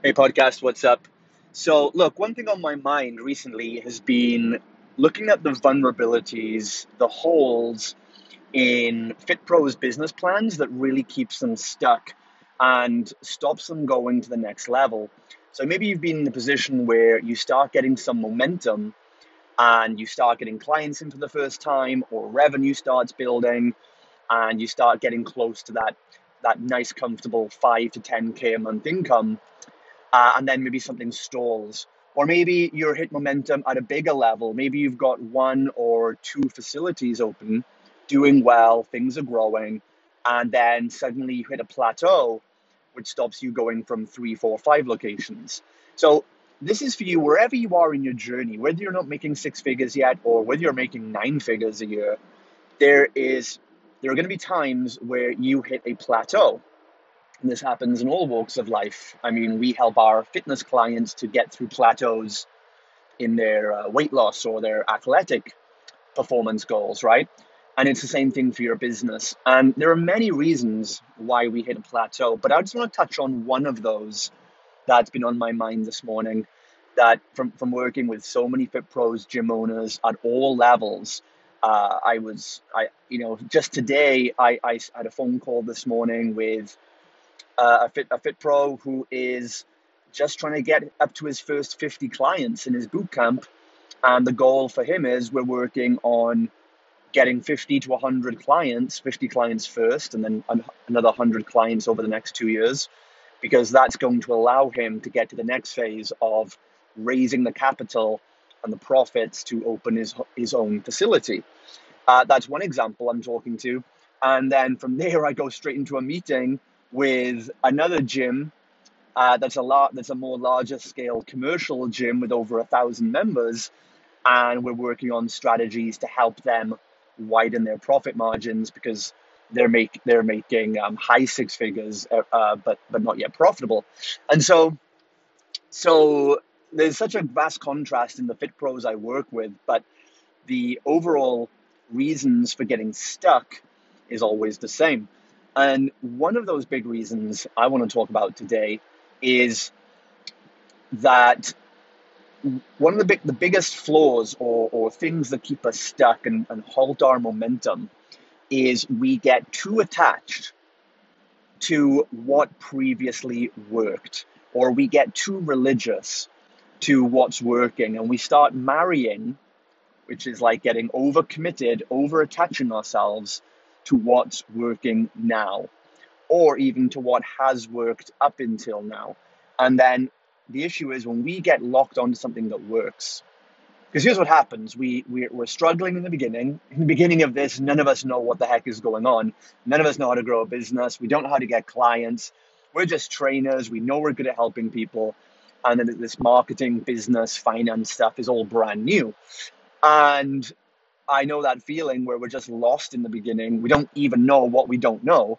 Hey, podcast, what's up? So, look, one thing on my mind recently has been looking at the vulnerabilities, the holes in FitPro's business plans that really keeps them stuck and stops them going to the next level. So, maybe you've been in a position where you start getting some momentum and you start getting clients in for the first time, or revenue starts building, and you start getting close to that, that nice, comfortable 5 to 10K a month income uh, and then maybe something stalls. Or maybe you're hit momentum at a bigger level. Maybe you've got one or two facilities open, doing well, things are growing, and then suddenly you hit a plateau, which stops you going from three, four, five locations. So this is for you wherever you are in your journey, whether you're not making six figures yet or whether you're making nine figures a year, there is there are going to be times where you hit a plateau and this happens in all walks of life. I mean, we help our fitness clients to get through plateaus in their uh, weight loss or their athletic performance goals, right? And it's the same thing for your business. And there are many reasons why we hit a plateau, but I just want to touch on one of those that's been on my mind this morning. That from, from working with so many fit pros, gym owners at all levels, uh, I was, I you know, just today I, I had a phone call this morning with uh, a fit a fit pro who is just trying to get up to his first 50 clients in his boot camp. And the goal for him is we're working on getting 50 to 100 clients 50 clients first and then another 100 clients over the next two years because that's going to allow him to get to the next phase of raising the capital and the profits to open his, his own facility. Uh, that's one example i'm talking to. And then from there i go straight into a meeting with another gym uh, that's a lot that's a more larger scale commercial gym with over a thousand members and we're working on strategies to help them widen their profit margins because they're make they're making um, high six figures uh, uh, but but not yet profitable. And so so there's such a vast contrast in the fit pros i work with but the overall reasons for getting stuck is always the same and one of those big reasons I want to talk about today is that one of the big, the biggest flaws or, or things that keep us stuck and, and halt our momentum is we get too attached to what previously worked, or we get too religious to what's working, and we start marrying, which is like getting overcommitted, over attaching ourselves to what's working now, or even to what has worked up until now. And then the issue is when we get locked onto something that works. Because here's what happens we, we, we're struggling in the beginning. In the beginning of this, none of us know what the heck is going on. None of us know how to grow a business. We don't know how to get clients. We're just trainers. We know we're good at helping people. And then this marketing, business, finance stuff is all brand new. And I know that feeling where we're just lost in the beginning. We don't even know what we don't know.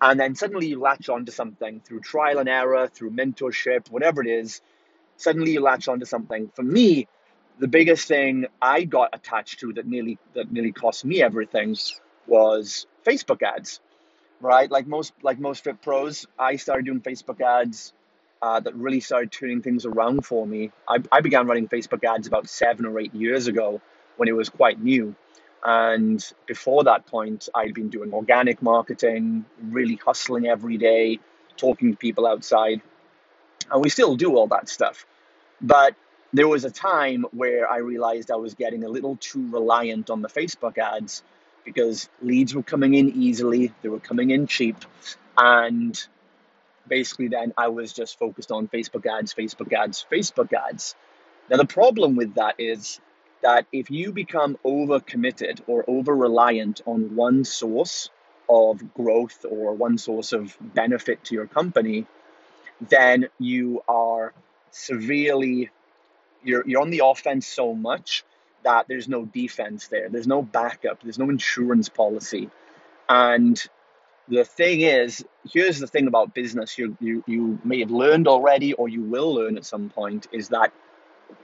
And then suddenly you latch onto something through trial and error, through mentorship, whatever it is. Suddenly you latch onto something. For me, the biggest thing I got attached to that nearly that nearly cost me everything was Facebook ads. Right? Like most like most fit pros, I started doing Facebook ads uh, that really started turning things around for me. I, I began running Facebook ads about seven or eight years ago when it was quite new. And before that point, I'd been doing organic marketing, really hustling every day, talking to people outside. And we still do all that stuff. But there was a time where I realized I was getting a little too reliant on the Facebook ads because leads were coming in easily, they were coming in cheap. And basically, then I was just focused on Facebook ads, Facebook ads, Facebook ads. Now, the problem with that is that if you become over committed or over reliant on one source of growth or one source of benefit to your company, then you are severely you're you're on the offense so much that there's no defense there. There's no backup. There's no insurance policy. And the thing is, here's the thing about business you, you, you may have learned already or you will learn at some point is that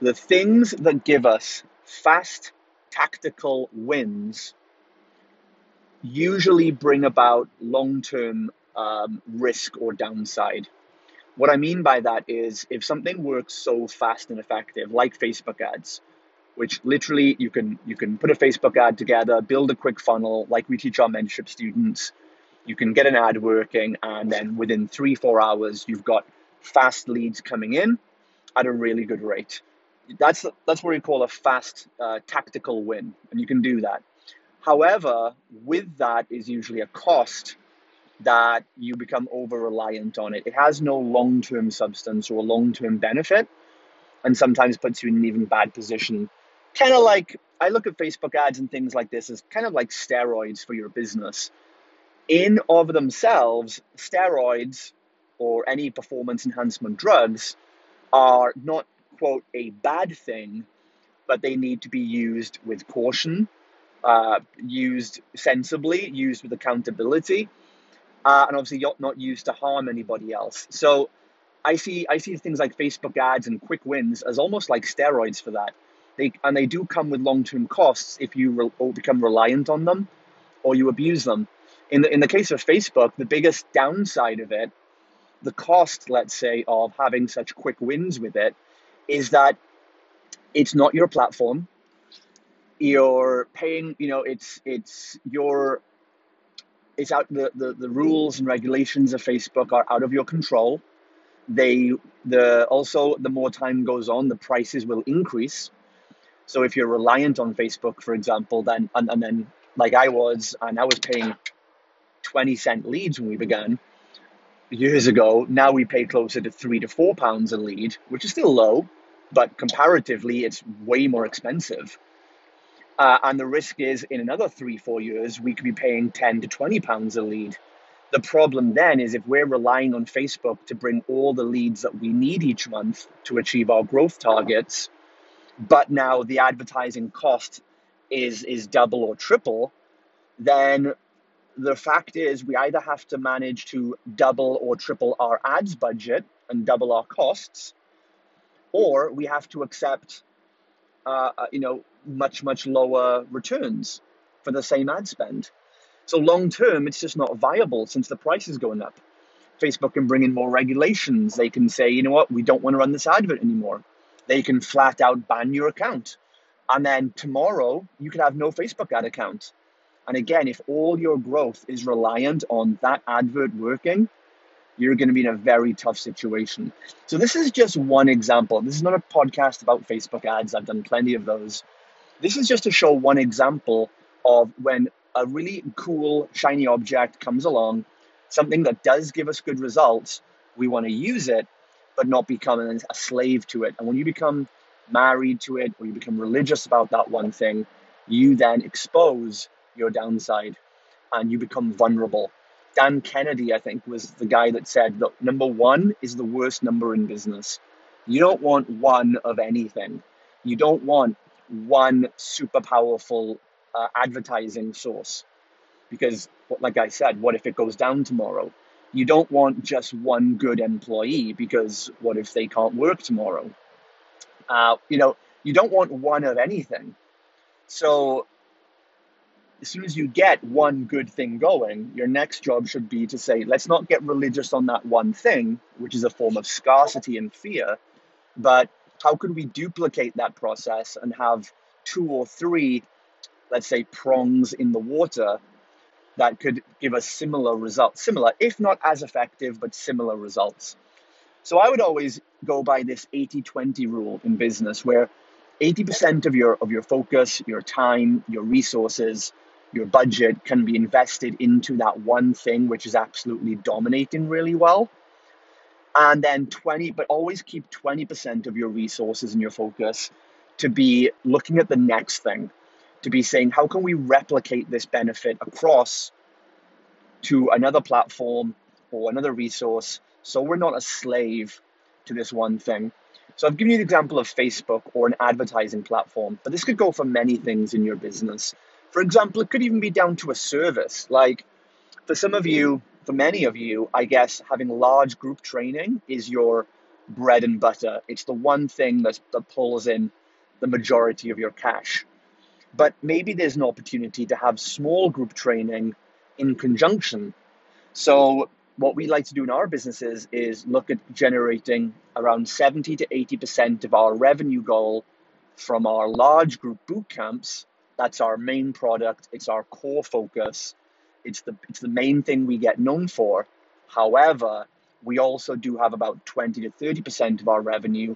the things that give us fast tactical wins usually bring about long term um, risk or downside. What I mean by that is if something works so fast and effective, like Facebook ads, which literally you can you can put a Facebook ad together, build a quick funnel, like we teach our mentorship students. You can get an ad working, and then within three four hours, you've got fast leads coming in at a really good rate. That's that's what we call a fast uh, tactical win, and you can do that. However, with that is usually a cost that you become over reliant on it. It has no long term substance or long term benefit, and sometimes puts you in an even bad position. Kind of like I look at Facebook ads and things like this as kind of like steroids for your business. In of themselves, steroids or any performance enhancement drugs are not, quote, a bad thing, but they need to be used with caution, uh, used sensibly, used with accountability, uh, and obviously not used to harm anybody else. So I see I see things like Facebook ads and quick wins as almost like steroids for that. They and they do come with long term costs if you re- become reliant on them or you abuse them. In the in the case of Facebook, the biggest downside of it, the cost, let's say, of having such quick wins with it, is that it's not your platform. You're paying, you know, it's it's your it's out the, the, the rules and regulations of Facebook are out of your control. They the also the more time goes on, the prices will increase. So if you're reliant on Facebook, for example, then and, and then like I was, and I was paying 20 cent leads when we began years ago. Now we pay closer to three to four pounds a lead, which is still low, but comparatively, it's way more expensive. Uh, and the risk is in another three, four years, we could be paying 10 to 20 pounds a lead. The problem then is if we're relying on Facebook to bring all the leads that we need each month to achieve our growth targets, but now the advertising cost is is double or triple, then the fact is we either have to manage to double or triple our ads budget and double our costs, or we have to accept, uh, uh you know, much, much lower returns for the same ad spend. So long term, it's just not viable since the price is going up. Facebook can bring in more regulations. They can say, you know what, we don't want to run this advert anymore. They can flat out ban your account. And then tomorrow, you can have no Facebook ad account. And again, if all your growth is reliant on that advert working, you're going to be in a very tough situation. So, this is just one example. This is not a podcast about Facebook ads. I've done plenty of those. This is just to show one example of when a really cool, shiny object comes along, something that does give us good results, we want to use it, but not become a slave to it. And when you become married to it or you become religious about that one thing, you then expose your downside and you become vulnerable. Dan Kennedy, I think, was the guy that said that number one is the worst number in business. You don't want one of anything. You don't want one super powerful uh, advertising source. Because, like I said, what if it goes down tomorrow? You don't want just one good employee because what if they can't work tomorrow? Uh, you know, you don't want one of anything. So, as soon as you get one good thing going, your next job should be to say, let's not get religious on that one thing, which is a form of scarcity and fear, but how can we duplicate that process and have two or three, let's say, prongs in the water that could give us similar results, similar, if not as effective, but similar results. So I would always go by this 80-20 rule in business where 80% of your of your focus, your time, your resources, your budget can be invested into that one thing which is absolutely dominating really well. And then 20 but always keep 20% of your resources and your focus to be looking at the next thing to be saying how can we replicate this benefit across to another platform or another resource so we're not a slave to this one thing? So i've given you the example of facebook or an advertising platform but this could go for many things in your business for example it could even be down to a service like for some of you for many of you, I guess having large group training is your bread and butter. It's the one thing that, pulls in the majority of your cash. But maybe there's an opportunity to have small group training in conjunction. So what we like to do in our businesses is look at generating around 70 to 80% of our revenue goal from our large group boot camps. That's our main product, it's our core focus, it's the, it's the main thing we get known for. However, we also do have about 20 to 30% of our revenue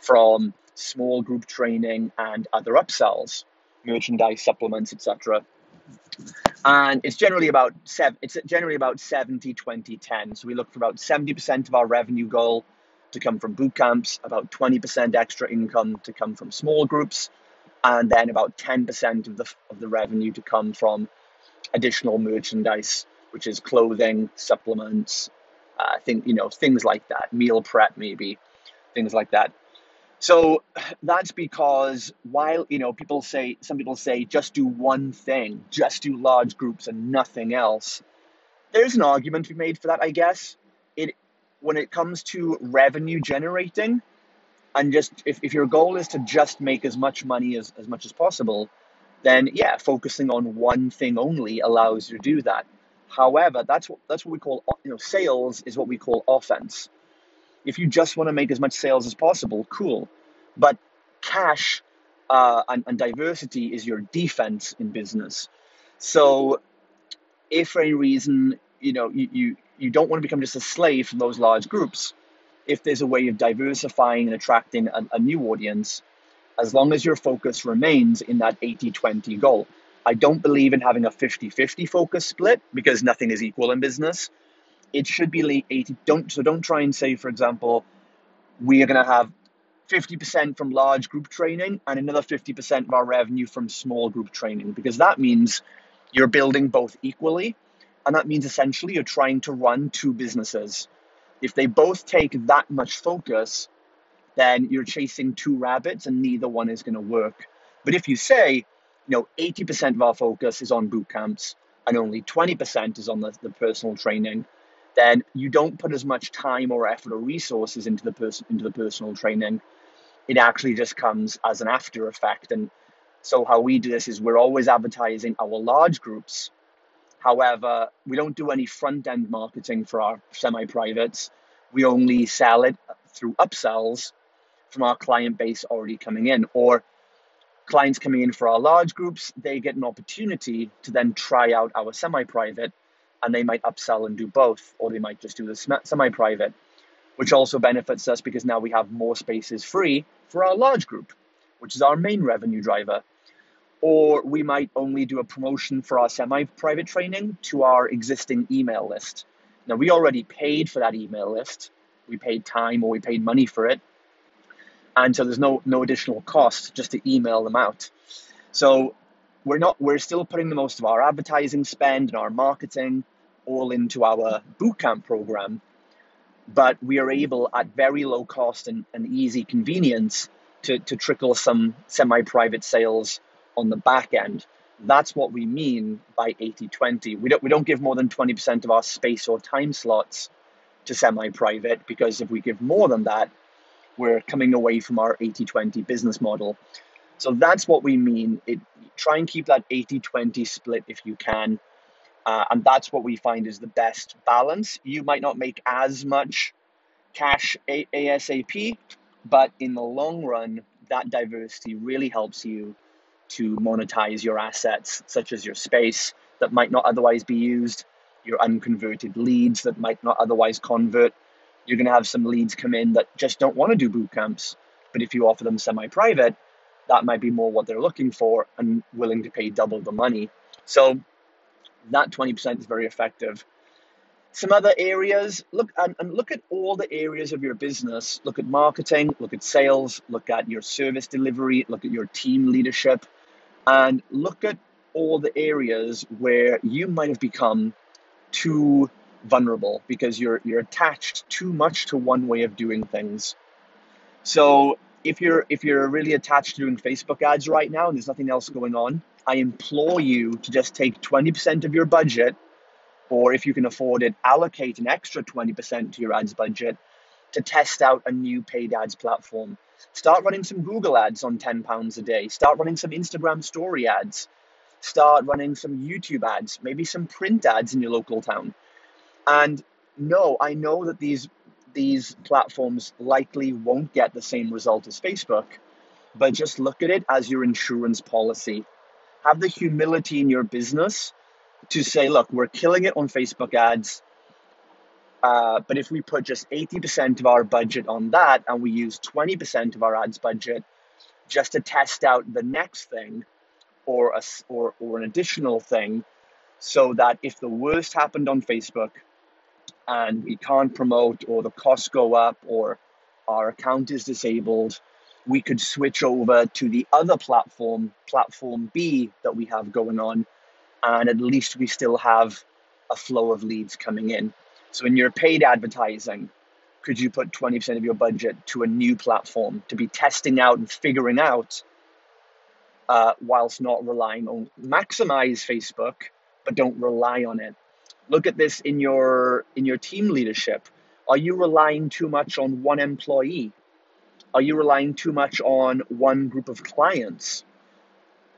from small group training and other upsells, merchandise, supplements, etc. And it's generally about seven, it's generally about 70, 20, 10. So we look for about 70% of our revenue goal to come from boot camps, about 20% extra income to come from small groups, and then about 10% of the of the revenue to come from additional merchandise, which is clothing, supplements, uh, you know things like that, meal prep maybe, things like that. So that's because while you know people say some people say just do one thing, just do large groups and nothing else. There's an argument to be made for that, I guess. It when it comes to revenue generating, and just if, if your goal is to just make as much money as, as much as possible, then yeah, focusing on one thing only allows you to do that. However, that's what that's what we call you know sales is what we call offense. If you just want to make as much sales as possible, cool. But cash uh, and, and diversity is your defense in business. So if for any reason you know you, you you don't want to become just a slave from those large groups, if there's a way of diversifying and attracting a, a new audience, as long as your focus remains in that 80 20 goal. I don't believe in having a 50 50 focus split because nothing is equal in business. It should be 80. Don't, so don't try and say, for example, we are going to have 50% from large group training and another 50% of our revenue from small group training because that means you're building both equally. And that means essentially you're trying to run two businesses. If they both take that much focus, then you're chasing two rabbits and neither one is going to work. But if you say, you know, 80% of our focus is on boot camps and only 20% is on the, the personal training, then you don't put as much time or effort or resources into the person into the personal training. It actually just comes as an after effect. And so how we do this is we're always advertising our large groups. However, we don't do any front end marketing for our semi privates. We only sell it through upsells from our client base already coming in or clients coming in for our large groups they get an opportunity to then try out our semi-private and they might upsell and do both or they might just do the semi-private which also benefits us because now we have more spaces free for our large group which is our main revenue driver or we might only do a promotion for our semi-private training to our existing email list. Now we already paid for that email list. We paid time or we paid money for it. And so there's no no additional cost just to email them out. So we're not we're still putting the most of our advertising spend and our marketing all into our bootcamp program, but we are able at very low cost and, and easy convenience to, to trickle some semi-private sales on the back end. That's what we mean by 80-20. We don't we don't give more than 20% of our space or time slots to semi-private because if we give more than that, we're coming away from our 80-20 business model. So that's what we mean. It, try and keep that 80-20 split if you can. Uh, and that's what we find is the best balance. You might not make as much cash ASAP, but in the long run, that diversity really helps you to monetize your assets, such as your space that might not otherwise be used, your unconverted leads that might not otherwise convert, you're going to have some leads come in that just don't want to do boot camps. But if you offer them semi private, that might be more what they're looking for and willing to pay double the money. So that 20% is very effective. Some other areas, look and, and look at all the areas of your business. Look at marketing, look at sales, look at your service delivery, look at your team leadership, and look at all the areas where you might have become too vulnerable because you're you're attached too much to one way of doing things. So if you're if you're really attached to doing Facebook ads right now and there's nothing else going on, I implore you to just take 20% of your budget, or if you can afford it, allocate an extra 20% to your ads budget to test out a new paid ads platform. Start running some Google ads on £10 a day. Start running some Instagram story ads. Start running some YouTube ads, maybe some print ads in your local town. And no, I know that these these platforms likely won't get the same result as Facebook, but just look at it as your insurance policy. Have the humility in your business to say, look, we're killing it on Facebook ads. Uh, but if we put just 80% of our budget on that and we use 20% of our ads budget just to test out the next thing or, a, or, or an additional thing, so that if the worst happened on Facebook and we can't promote or the costs go up or our account is disabled, we could switch over to the other platform, platform B that we have going on, and at least we still have a flow of leads coming in. So in your paid advertising, could you put 20% of your budget to a new platform to be testing out and figuring out uh, whilst not relying on maximize Facebook, but don't rely on it. Look at this in your in your team leadership. Are you relying too much on one employee? Are you relying too much on one group of clients?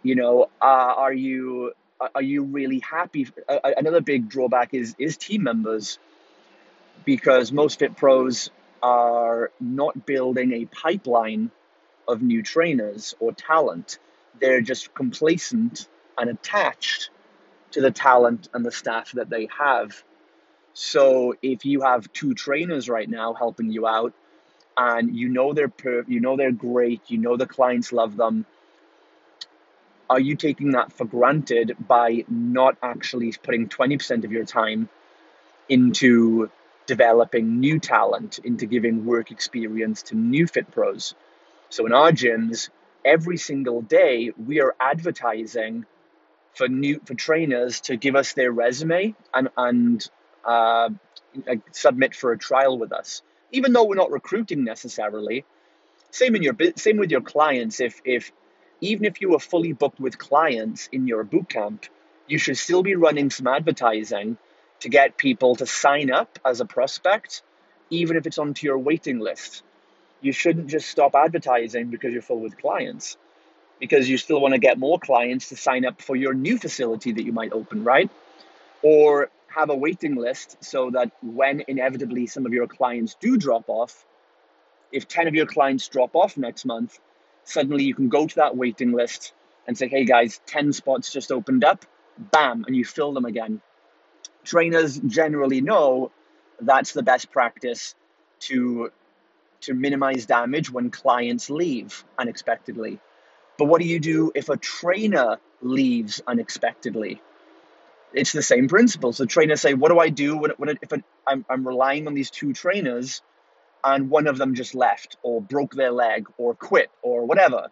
You know, uh, are you are you really happy? Uh, another big drawback is is team members, because most fit pros are not building a pipeline of new trainers or talent. They're just complacent and attached to the talent and the staff that they have. So if you have two trainers right now helping you out, and you know they're per- you know they're great, you know the clients love them, are you taking that for granted by not actually putting 20% of your time into developing new talent, into giving work experience to new fit pros? So in our gyms, every single day we are advertising for new for trainers to give us their resume and and uh, submit for a trial with us, even though we're not recruiting necessarily. Same in your same with your clients. If if even if you were fully booked with clients in your boot camp, you should still be running some advertising to get people to sign up as a prospect, even if it's onto your waiting list. You shouldn't just stop advertising because you're full with clients, because you still want to get more clients to sign up for your new facility that you might open, right? Or have a waiting list so that when inevitably some of your clients do drop off, if 10 of your clients drop off next month, suddenly you can go to that waiting list and say, hey guys, 10 spots just opened up, bam, and you fill them again. Trainers generally know that's the best practice to, to minimize damage when clients leave unexpectedly. But what do you do if a trainer leaves unexpectedly? It's the same principle. So trainers say, what do I do when, when if I'm, I'm relying on these two trainers and one of them just left or broke their leg or quit or whatever.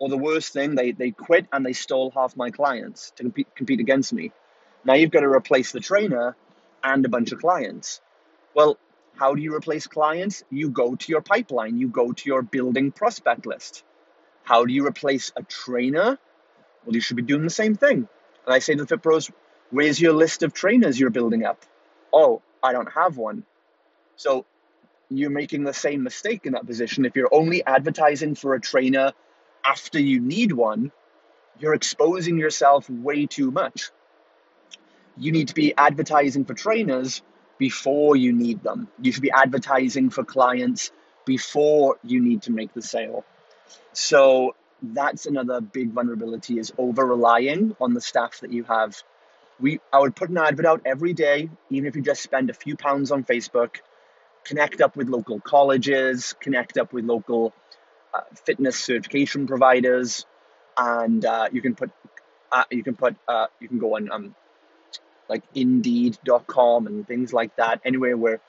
Or the worst thing, they, they quit and they stole half my clients to compete, compete against me. Now you've got to replace the trainer and a bunch of clients. Well, how do you replace clients? You go to your pipeline, you go to your building prospect list. How do you replace a trainer? Well, you should be doing the same thing. And I say to the Fit Pros, where's your list of trainers you're building up? Oh, I don't have one. So you're making the same mistake in that position. If you're only advertising for a trainer after you need one, you're exposing yourself way too much. You need to be advertising for trainers before you need them. You should be advertising for clients before you need to make the sale. So that's another big vulnerability is over relying on the staff that you have. We I would put an advert out every day, even if you just spend a few pounds on Facebook connect up with local colleges, connect up with local uh, fitness certification providers, and uh, you can put uh, you can put uh, you can go on um, like Indeed.com and things like that. Anywhere where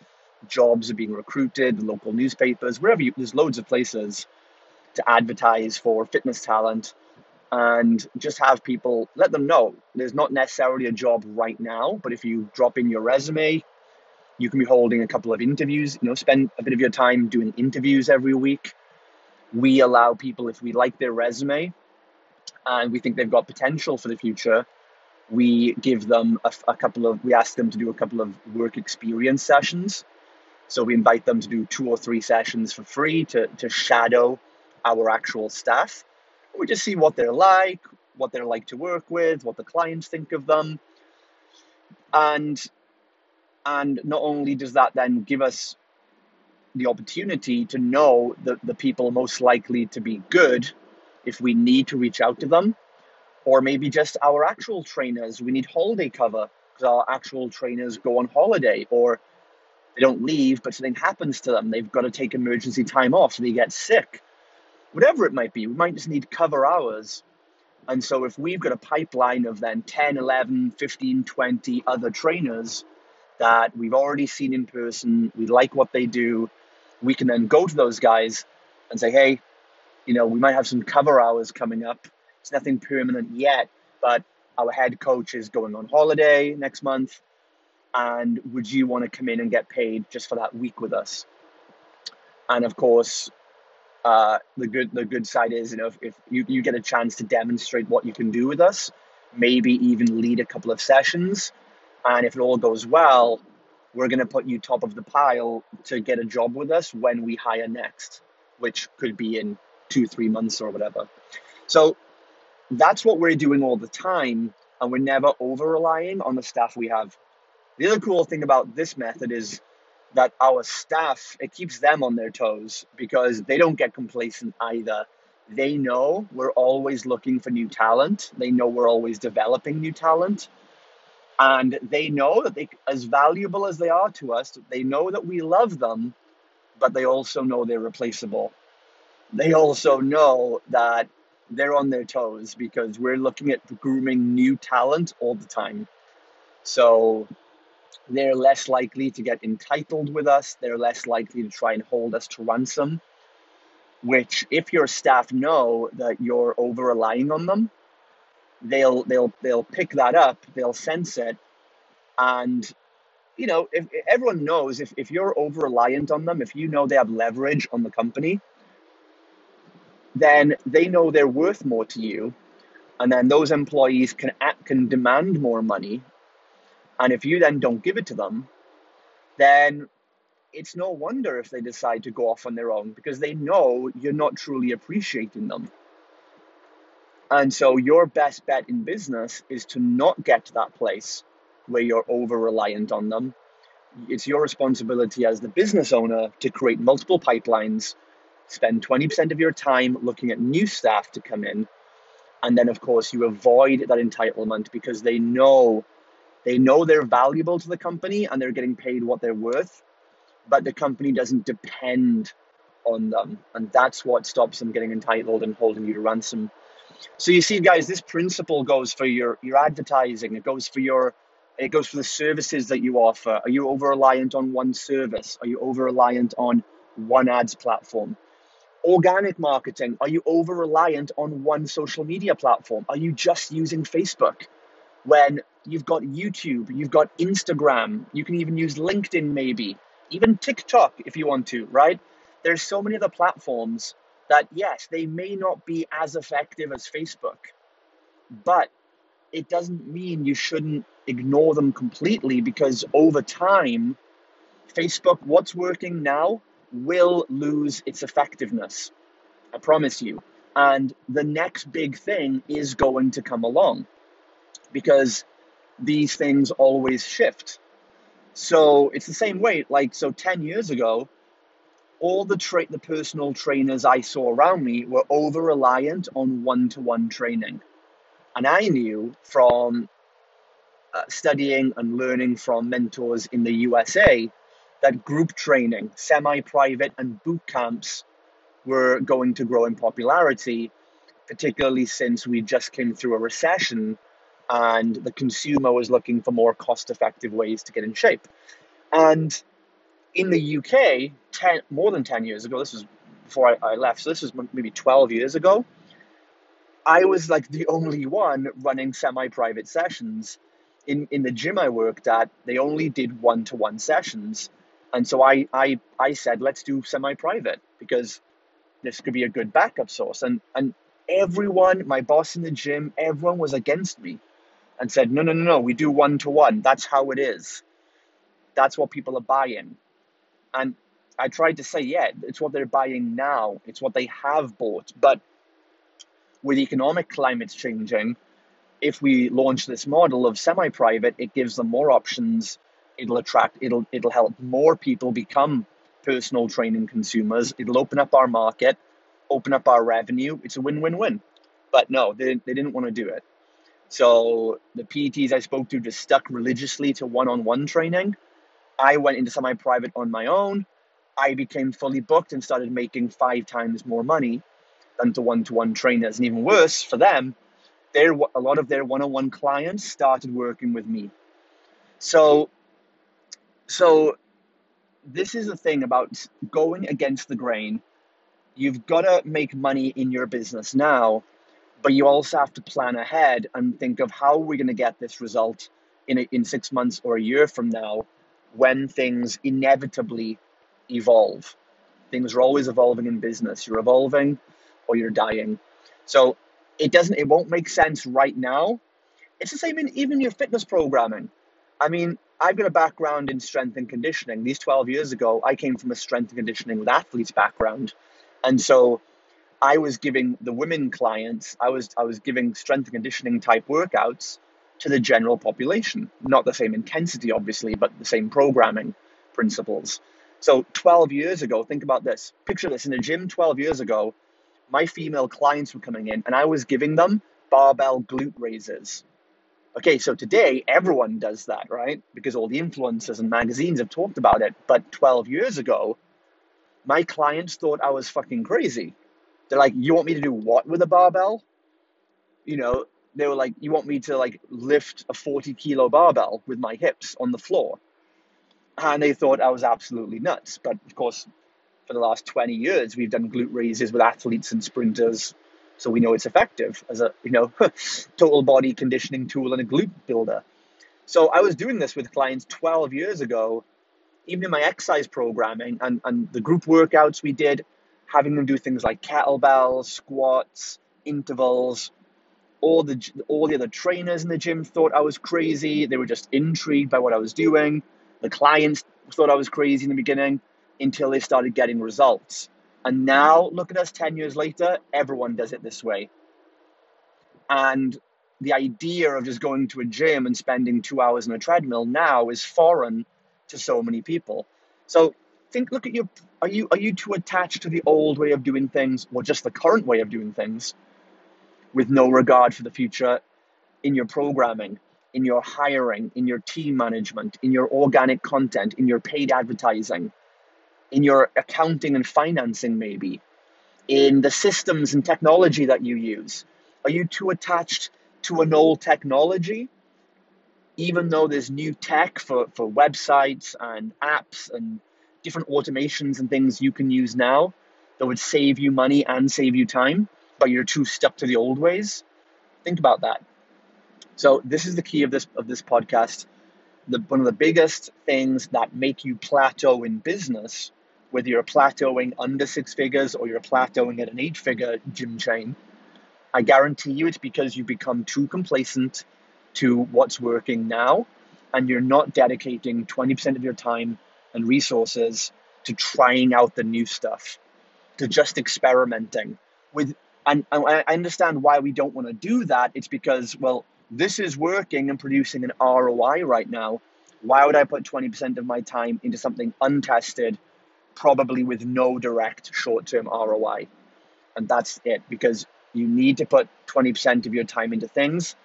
jobs are being recruited, local newspapers, wherever you, there's loads of places to advertise for fitness talent and just have people let them know there's not necessarily a job right now, but if you drop in your resume, you can be holding a couple of interviews, you know, spend a bit of your time doing interviews every week. We allow people, if we like their resume and we think they've got potential for the future, we give them a, a couple of, we ask them to do a couple of work experience sessions. So we invite them to do two or three sessions for free to, to shadow our actual staff. We just see what they're like, what they're like to work with, what the clients think of them. And And not only does that then give us the opportunity to know the, the people most likely to be good if we need to reach out to them, or maybe just our actual trainers. We need holiday cover because our actual trainers go on holiday or they don't leave, but something happens to them. They've got to take emergency time off, so they get sick. Whatever it might be, we might just need cover hours. And so if we've got a pipeline of then 10, 11, 15, 20 other trainers that we've already seen in person, we like what they do, we can then go to those guys and say, hey, you know, we might have some cover hours coming up. It's nothing permanent yet, but our head coach is going on holiday next month. And would you want to come in and get paid just for that week with us? And of course, uh, the good the good side is, you know, if, if you, you get a chance to demonstrate what you can do with us, maybe even lead a couple of sessions, and if it all goes well, we're going to put you top of the pile to get a job with us when we hire next, which could be in two, three months or whatever. So that's what we're doing all the time, and we're never over relying on the staff we have. The other cool thing about this method is that our staff, it keeps them on their toes because they don't get complacent either. They know we're always looking for new talent. They know we're always developing new talent. And they know that they, as valuable as they are to us, they know that we love them, but they also know they're replaceable. They also know that they're on their toes because we're looking at grooming new talent all the time. So they're less likely to get entitled with us. They're less likely to try and hold us to ransom. Which, if your staff know that you're over relying on them, they'll they'll they'll pick that up. They'll sense it, and you know, if everyone knows if, if you're over reliant on them, if you know they have leverage on the company, then they know they're worth more to you, and then those employees can act, can demand more money and if you then don't give it to them, then it's no wonder if they decide to go off on their own because they know you're not truly appreciating them. And so, your best bet in business is to not get to that place where you're over reliant on them. It's your responsibility as the business owner to create multiple pipelines, spend 20% of your time looking at new staff to come in. And then, of course, you avoid that entitlement because they know they know they're valuable to the company and they're getting paid what they're worth, but the company doesn't depend on them. And that's what stops them getting entitled and holding you to ransom. So you see, guys, this principle goes for your, your advertising, it goes for your it goes for the services that you offer. Are you over reliant on one service? Are you over reliant on one ads platform? Organic marketing. Are you over reliant on one social media platform? Are you just using Facebook? when you've got YouTube, you've got Instagram, you can even use LinkedIn maybe, even TikTok if you want to, right? There's so many other platforms that, yes, they may not be as effective as Facebook, but it doesn't mean you shouldn't ignore them completely because over time, Facebook, what's working now, will lose its effectiveness. I promise you. And the next big thing is going to come along because these things always shift. So it's the same way. Like so, ten years ago, all the tra- the personal trainers I saw around me were over reliant on one to one training, and I knew from uh, studying and learning from mentors in the USA that group training, semi private, and boot camps were going to grow in popularity, particularly since we just came through a recession and the consumer was looking for more cost effective ways to get in shape. And in the UK, 10, more than 10 years ago, this was before I, I left, so this was maybe 12 years ago, I was like the only one running semi private sessions. In, in the gym I worked at, they only did one to one sessions. And so I, I, I said, let's do semi private because this could be a good backup source. And, and everyone, my boss in the gym, everyone was against me and said, no, no, no, no, we do one to one. That's how it is. That's what people are buying. And I tried to say, yeah, it's what they're buying now, it's what they have bought. But with economic climates changing, if we launch this model of semi private, it gives them more options It'll attract, it'll, it'll help more people become personal training consumers. It'll open up our market, open up our revenue. It's a win win win. But no, they, they didn't want to do it. So the PTs I spoke to just stuck religiously to one on one training. I went into semi private on my own. I became fully booked and started making five times more money than to one to one trainers. And even worse for them, their, a lot of their one on one clients started working with me. So, so this is the thing about going against the grain. You've got to make money in your business now, but you also have to plan ahead and think of how we're going to get this result in, a, in six months or a year from now when things inevitably evolve. Things are always evolving in business. You're evolving or you're dying. So it doesn't it won't make sense right now. It's the same in even your fitness programming. I mean, I've got a background in strength and conditioning. These 12 years ago, I came from a strength and conditioning with athletes background. And so I was giving the women clients, I was I was giving strength and conditioning type workouts to the general population. Not the same intensity, obviously, but the same programming principles. So 12 years ago, think about this. Picture this in a gym 12 years ago, my female clients were coming in and I was giving them barbell glute raises. Okay, so today everyone does that, right? Because all the influencers and magazines have talked about it. But 12 years ago, my clients thought I was fucking crazy. They're like, you want me to do what with a barbell? You know, they were like, you want me to like lift a 40 kilo barbell with my hips on the floor? And they thought I was absolutely nuts. But of course, for the last 20 years, we've done glute raises with athletes and sprinters. So we know it's effective as a, you know, total body conditioning tool and a glute builder. So I was doing this with clients 12 years ago, even in my exercise programming and, and the group workouts we did, having them do things like kettlebells, squats, intervals, all the all the other trainers in the gym thought I was crazy. They were just intrigued by what I was doing. The clients thought I was crazy in the beginning until they started getting results. And now, look at us 10 years later, everyone does it this way. And the idea of just going to a gym and spending two hours on a treadmill now is foreign to so many people. So think, look at your, are you, are you too attached to the old way of doing things or just the current way of doing things with no regard for the future in your programming? in your hiring, in your team management, in your organic content, in your paid advertising, in your accounting and financing, maybe, in the systems and technology that you use? Are you too attached to an old technology? Even though there's new tech for, for websites and apps and different automations and things you can use now that would save you money and save you time, but you're too stuck to the old ways, think about that. So this is the key of this of this podcast. The, one of the biggest things that make you plateau in business, whether you're plateauing under six figures or you're plateauing at an eight figure gym chain, I guarantee you it's because you've become too complacent to what's working now and you're not dedicating 20% of your time and resources to trying out the new stuff, to just experimenting with. And, and I understand why we don't want to do that. It's because, well, this is working and producing an ROI right now. Why would I put 20% of my time into something untested, probably with no direct short term ROI? And that's it, because you need to put 20% of your time into things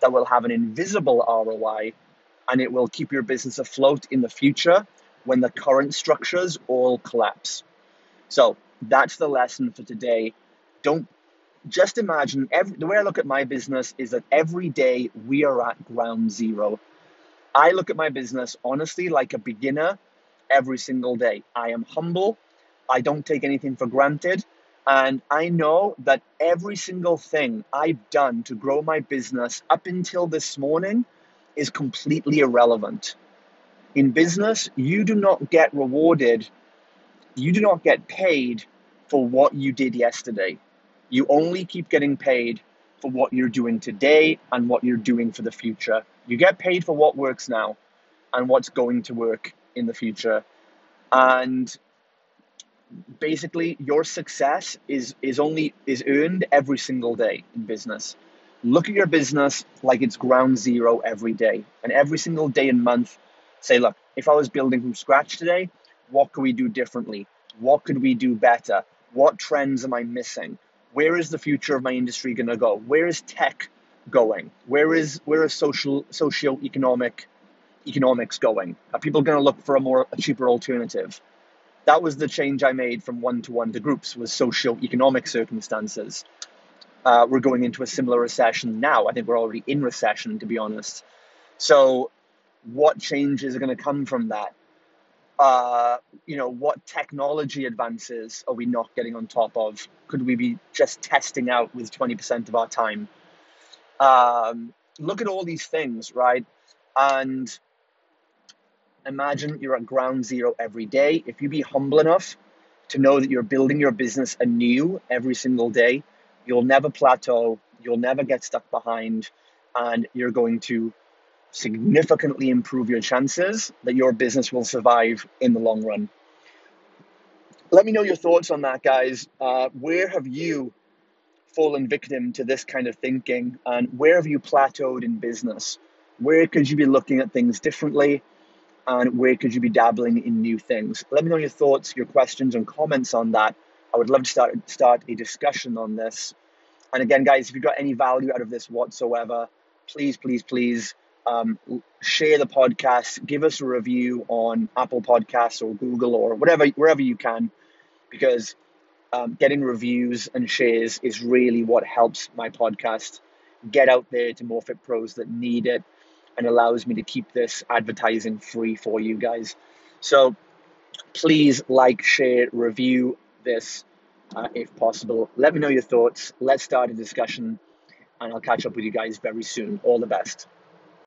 that will have an invisible ROI and it will keep your business afloat in the future when the current structures all collapse. So that's the lesson for today. Don't just imagine every, the way I look at my business is that every day we are at ground zero. I look at my business honestly like a beginner every single day. I am humble. I don't take anything for granted. And I know that every single thing I've done to grow my business up until this morning is completely irrelevant. In business, you do not get rewarded, you do not get paid for what you did yesterday. You only keep getting paid for what you're doing today and what you're doing for the future. You get paid for what works now and what's going to work in the future. And basically your success is is only is earned every single day in business. Look at your business like it's ground zero every day. And every single day and month say, look, if I was building from scratch today, what could we do differently? What could we do better? What trends am I missing? Where is the future of my industry going to go? Where is tech going? Where is where is social socio-economic economics going? Are people going to look for a more a cheaper alternative? That was the change I made from one to one to groups was socio-economic circumstances. Uh, we're going into a similar recession now. I think we're already in recession, to be honest. So, what changes are going to come from that? Uh, you know, what technology advances are we not getting on top of? Could we be just testing out with 20% of our time? Um, look at all these things, right? And imagine you're at ground zero every day. If you be humble enough to know that you're building your business anew every single day, you'll never plateau, you'll never get stuck behind, and you're going to significantly improve your chances that your business will survive in the long run. Let me know your thoughts on that, guys. Uh, where have you fallen victim to this kind of thinking, and where have you plateaued in business? Where could you be looking at things differently, and where could you be dabbling in new things? Let me know your thoughts, your questions, and comments on that. I would love to start start a discussion on this. And again, guys, if you got any value out of this whatsoever, please, please, please um, share the podcast, give us a review on Apple Podcasts or Google or whatever, wherever you can, because um, getting reviews and shares is really what helps my podcast get out there to more fit pros that need it and allows me to keep this advertising free for you guys. So please like, share, review this uh, if possible. Let me know your thoughts. Let's start a discussion, and I'll catch up with you guys very soon. All the best.